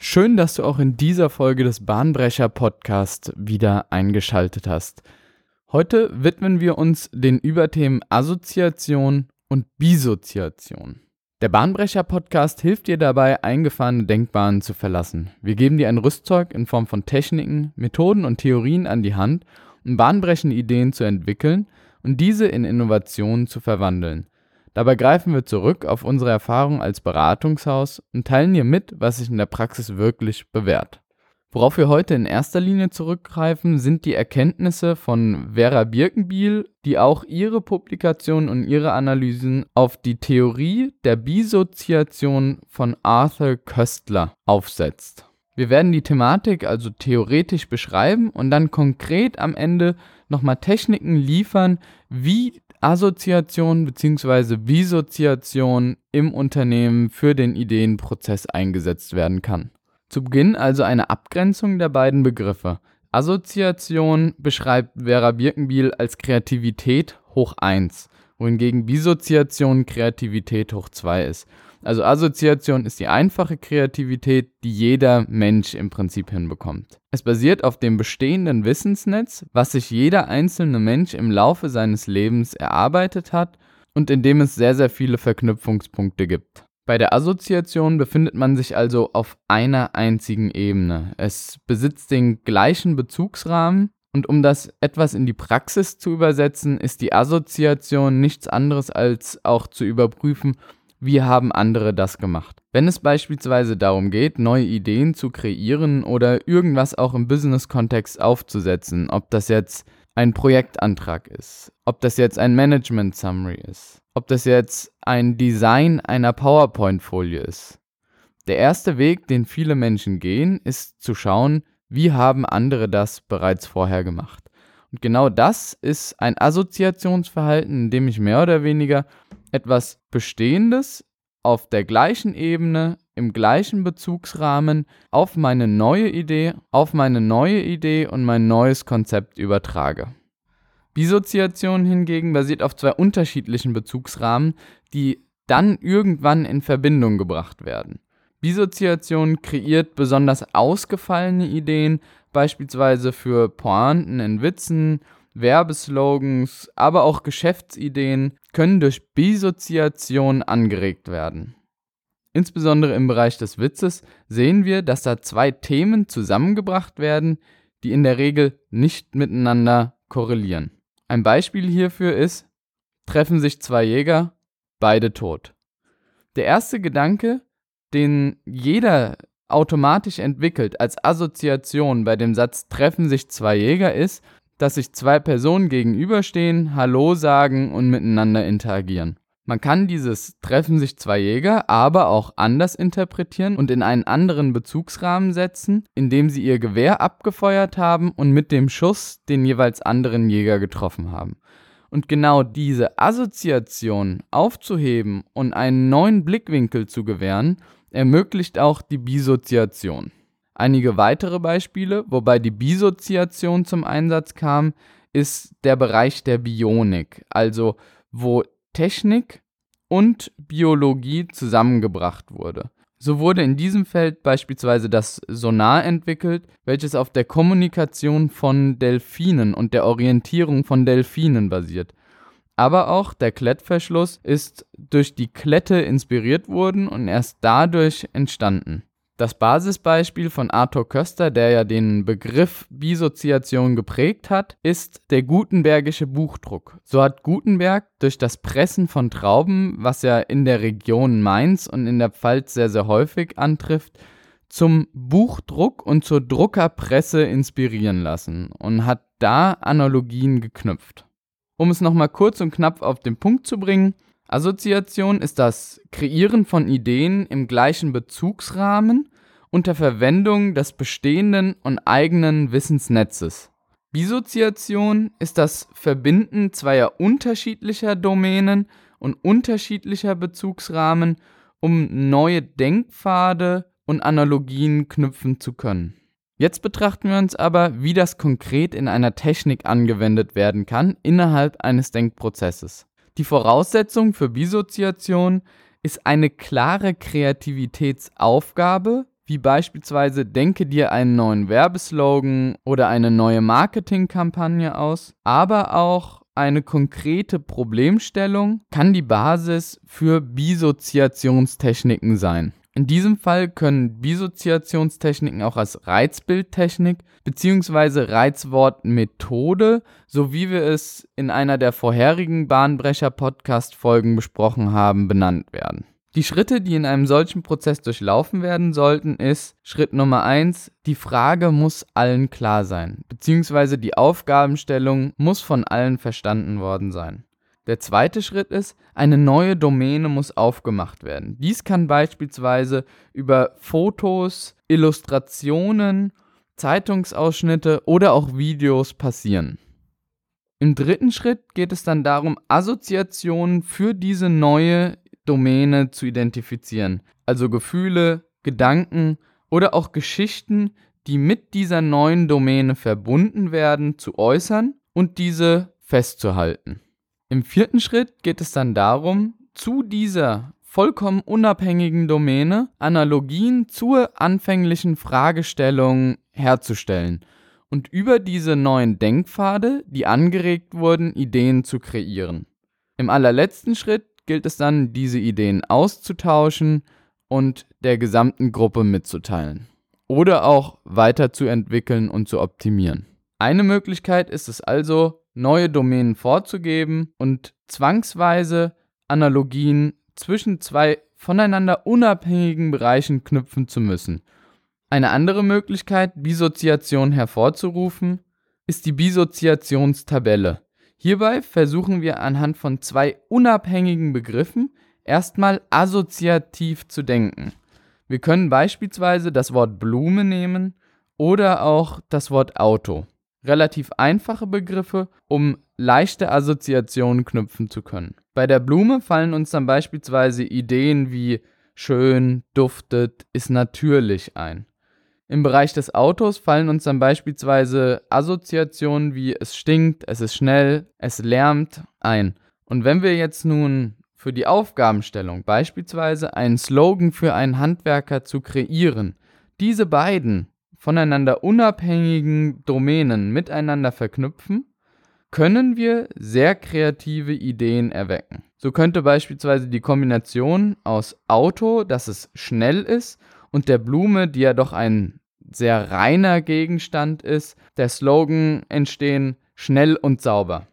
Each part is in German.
Schön, dass du auch in dieser Folge des Bahnbrecher Podcast wieder eingeschaltet hast. Heute widmen wir uns den Überthemen Assoziation und Bisoziation. Der Bahnbrecher Podcast hilft dir dabei, eingefahrene Denkbahnen zu verlassen. Wir geben dir ein Rüstzeug in Form von Techniken, Methoden und Theorien an die Hand, um bahnbrechende Ideen zu entwickeln und diese in Innovationen zu verwandeln. Dabei greifen wir zurück auf unsere Erfahrung als Beratungshaus und teilen dir mit, was sich in der Praxis wirklich bewährt. Worauf wir heute in erster Linie zurückgreifen, sind die Erkenntnisse von Vera Birkenbiel, die auch ihre Publikationen und ihre Analysen auf die Theorie der Bisoziation von Arthur Köstler aufsetzt. Wir werden die Thematik also theoretisch beschreiben und dann konkret am Ende nochmal Techniken liefern, wie Assoziation bzw. Bisoziation im Unternehmen für den Ideenprozess eingesetzt werden kann. Zu Beginn also eine Abgrenzung der beiden Begriffe. Assoziation beschreibt Vera Birkenbiel als Kreativität hoch 1, wohingegen Bisoziation Kreativität hoch 2 ist. Also Assoziation ist die einfache Kreativität, die jeder Mensch im Prinzip hinbekommt. Es basiert auf dem bestehenden Wissensnetz, was sich jeder einzelne Mensch im Laufe seines Lebens erarbeitet hat und in dem es sehr, sehr viele Verknüpfungspunkte gibt. Bei der Assoziation befindet man sich also auf einer einzigen Ebene. Es besitzt den gleichen Bezugsrahmen und um das etwas in die Praxis zu übersetzen, ist die Assoziation nichts anderes als auch zu überprüfen, wie haben andere das gemacht. Wenn es beispielsweise darum geht, neue Ideen zu kreieren oder irgendwas auch im Business-Kontext aufzusetzen, ob das jetzt ein Projektantrag ist, ob das jetzt ein Management Summary ist, ob das jetzt ein Design einer PowerPoint-Folie ist. Der erste Weg, den viele Menschen gehen, ist zu schauen, wie haben andere das bereits vorher gemacht. Und genau das ist ein Assoziationsverhalten, in dem ich mehr oder weniger etwas Bestehendes auf der gleichen Ebene, im gleichen Bezugsrahmen auf meine neue Idee, auf meine neue Idee und mein neues Konzept übertrage. Bisoziation hingegen basiert auf zwei unterschiedlichen Bezugsrahmen, die dann irgendwann in Verbindung gebracht werden. Bisoziation kreiert besonders ausgefallene Ideen, beispielsweise für Pointen in Witzen Werbeslogans, aber auch Geschäftsideen können durch Bisoziation angeregt werden. Insbesondere im Bereich des Witzes sehen wir, dass da zwei Themen zusammengebracht werden, die in der Regel nicht miteinander korrelieren. Ein Beispiel hierfür ist, treffen sich zwei Jäger, beide tot. Der erste Gedanke, den jeder automatisch entwickelt als Assoziation bei dem Satz treffen sich zwei Jäger ist, dass sich zwei Personen gegenüberstehen, Hallo sagen und miteinander interagieren. Man kann dieses Treffen sich zwei Jäger aber auch anders interpretieren und in einen anderen Bezugsrahmen setzen, indem sie ihr Gewehr abgefeuert haben und mit dem Schuss den jeweils anderen Jäger getroffen haben. Und genau diese Assoziation aufzuheben und einen neuen Blickwinkel zu gewähren, ermöglicht auch die Bisoziation. Einige weitere Beispiele, wobei die Bisoziation zum Einsatz kam, ist der Bereich der Bionik, also wo Technik und Biologie zusammengebracht wurde. So wurde in diesem Feld beispielsweise das Sonar entwickelt, welches auf der Kommunikation von Delfinen und der Orientierung von Delfinen basiert. Aber auch der Klettverschluss ist durch die Klette inspiriert worden und erst dadurch entstanden. Das Basisbeispiel von Arthur Köster, der ja den Begriff Bisoziation geprägt hat, ist der Gutenbergische Buchdruck. So hat Gutenberg durch das Pressen von Trauben, was er in der Region Mainz und in der Pfalz sehr, sehr häufig antrifft, zum Buchdruck und zur Druckerpresse inspirieren lassen und hat da Analogien geknüpft. Um es nochmal kurz und knapp auf den Punkt zu bringen, Assoziation ist das Kreieren von Ideen im gleichen Bezugsrahmen unter Verwendung des bestehenden und eigenen Wissensnetzes. Bisoziation ist das Verbinden zweier unterschiedlicher Domänen und unterschiedlicher Bezugsrahmen, um neue Denkpfade und Analogien knüpfen zu können. Jetzt betrachten wir uns aber, wie das konkret in einer Technik angewendet werden kann innerhalb eines Denkprozesses. Die Voraussetzung für Bisoziation ist eine klare Kreativitätsaufgabe wie beispielsweise denke dir einen neuen Werbeslogan oder eine neue Marketingkampagne aus, aber auch eine konkrete Problemstellung kann die Basis für Bisoziationstechniken sein. In diesem Fall können Bisoziationstechniken auch als Reizbildtechnik bzw. Reizwortmethode, so wie wir es in einer der vorherigen Bahnbrecher-Podcast-Folgen besprochen haben, benannt werden. Die Schritte, die in einem solchen Prozess durchlaufen werden sollten, ist Schritt Nummer 1, die Frage muss allen klar sein, bzw. die Aufgabenstellung muss von allen verstanden worden sein. Der zweite Schritt ist, eine neue Domäne muss aufgemacht werden. Dies kann beispielsweise über Fotos, Illustrationen, Zeitungsausschnitte oder auch Videos passieren. Im dritten Schritt geht es dann darum, Assoziationen für diese neue Domäne zu identifizieren. Also Gefühle, Gedanken oder auch Geschichten, die mit dieser neuen Domäne verbunden werden, zu äußern und diese festzuhalten. Im vierten Schritt geht es dann darum, zu dieser vollkommen unabhängigen Domäne Analogien zur anfänglichen Fragestellung herzustellen und über diese neuen Denkpfade, die angeregt wurden, Ideen zu kreieren. Im allerletzten Schritt gilt es dann, diese Ideen auszutauschen und der gesamten Gruppe mitzuteilen. Oder auch weiterzuentwickeln und zu optimieren. Eine Möglichkeit ist es also, neue Domänen vorzugeben und zwangsweise Analogien zwischen zwei voneinander unabhängigen Bereichen knüpfen zu müssen. Eine andere Möglichkeit, Bisoziation hervorzurufen, ist die Bisoziationstabelle. Hierbei versuchen wir anhand von zwei unabhängigen Begriffen erstmal assoziativ zu denken. Wir können beispielsweise das Wort Blume nehmen oder auch das Wort Auto relativ einfache Begriffe, um leichte Assoziationen knüpfen zu können. Bei der Blume fallen uns dann beispielsweise Ideen wie schön, duftet, ist natürlich ein. Im Bereich des Autos fallen uns dann beispielsweise Assoziationen wie es stinkt, es ist schnell, es lärmt ein. Und wenn wir jetzt nun für die Aufgabenstellung beispielsweise einen Slogan für einen Handwerker zu kreieren, diese beiden voneinander unabhängigen Domänen miteinander verknüpfen, können wir sehr kreative Ideen erwecken. So könnte beispielsweise die Kombination aus Auto, dass es schnell ist, und der Blume, die ja doch ein sehr reiner Gegenstand ist, der Slogan entstehen schnell und sauber.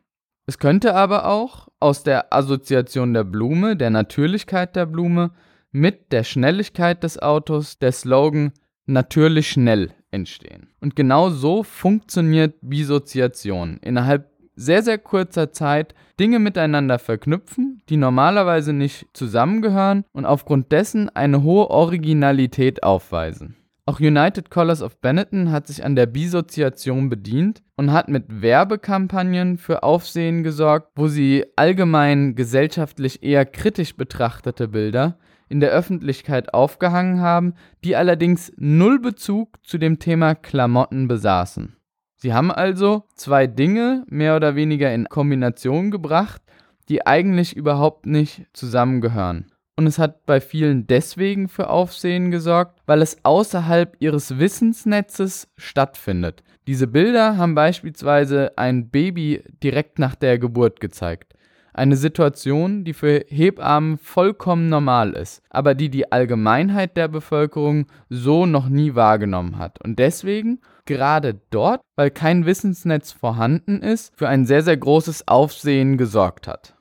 Es könnte aber auch aus der Assoziation der Blume, der Natürlichkeit der Blume mit der Schnelligkeit des Autos der Slogan natürlich schnell entstehen. Und genau so funktioniert Bisoziation. Innerhalb sehr, sehr kurzer Zeit Dinge miteinander verknüpfen, die normalerweise nicht zusammengehören und aufgrund dessen eine hohe Originalität aufweisen. Auch United Colors of Benetton hat sich an der Bisoziation bedient und hat mit Werbekampagnen für Aufsehen gesorgt, wo sie allgemein gesellschaftlich eher kritisch betrachtete Bilder in der Öffentlichkeit aufgehangen haben, die allerdings null Bezug zu dem Thema Klamotten besaßen. Sie haben also zwei Dinge mehr oder weniger in Kombination gebracht, die eigentlich überhaupt nicht zusammengehören. Und es hat bei vielen deswegen für Aufsehen gesorgt, weil es außerhalb ihres Wissensnetzes stattfindet. Diese Bilder haben beispielsweise ein Baby direkt nach der Geburt gezeigt. Eine Situation, die für Hebammen vollkommen normal ist, aber die die Allgemeinheit der Bevölkerung so noch nie wahrgenommen hat. Und deswegen gerade dort, weil kein Wissensnetz vorhanden ist, für ein sehr, sehr großes Aufsehen gesorgt hat.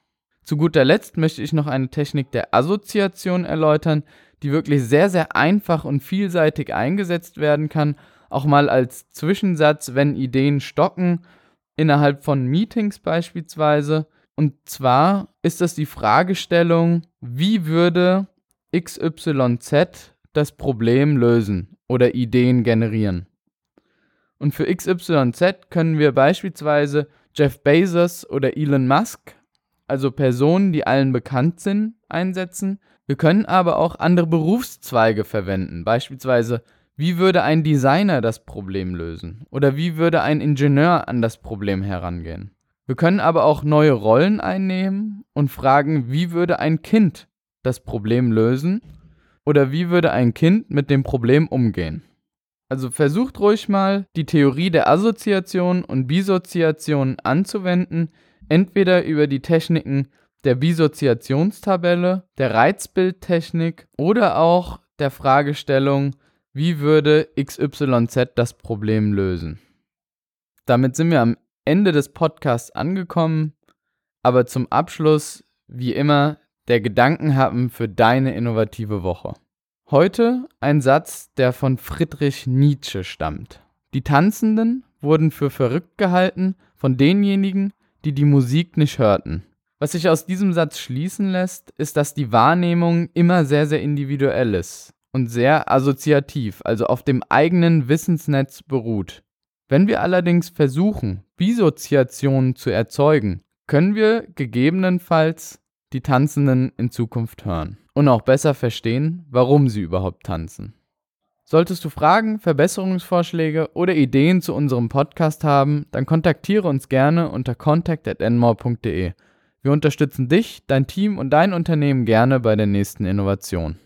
Zu guter Letzt möchte ich noch eine Technik der Assoziation erläutern, die wirklich sehr, sehr einfach und vielseitig eingesetzt werden kann, auch mal als Zwischensatz, wenn Ideen stocken, innerhalb von Meetings beispielsweise. Und zwar ist das die Fragestellung, wie würde XYZ das Problem lösen oder Ideen generieren. Und für XYZ können wir beispielsweise Jeff Bezos oder Elon Musk, also Personen, die allen bekannt sind, einsetzen. Wir können aber auch andere Berufszweige verwenden, beispielsweise wie würde ein Designer das Problem lösen oder wie würde ein Ingenieur an das Problem herangehen. Wir können aber auch neue Rollen einnehmen und fragen, wie würde ein Kind das Problem lösen? Oder wie würde ein Kind mit dem Problem umgehen? Also versucht ruhig mal, die Theorie der Assoziation und Bisoziation anzuwenden, entweder über die Techniken der Bisoziationstabelle, der Reizbildtechnik oder auch der Fragestellung, wie würde XYZ das Problem lösen. Damit sind wir am Ende des Podcasts angekommen, aber zum Abschluss, wie immer, der Gedankenhappen für deine innovative Woche. Heute ein Satz, der von Friedrich Nietzsche stammt. Die Tanzenden wurden für verrückt gehalten von denjenigen, die die Musik nicht hörten. Was sich aus diesem Satz schließen lässt, ist, dass die Wahrnehmung immer sehr, sehr individuell ist und sehr assoziativ, also auf dem eigenen Wissensnetz beruht. Wenn wir allerdings versuchen, Bisoziationen zu erzeugen, können wir gegebenenfalls die Tanzenden in Zukunft hören und auch besser verstehen, warum sie überhaupt tanzen. Solltest du Fragen, Verbesserungsvorschläge oder Ideen zu unserem Podcast haben, dann kontaktiere uns gerne unter contact@enmore.de. Wir unterstützen dich, dein Team und dein Unternehmen gerne bei der nächsten Innovation.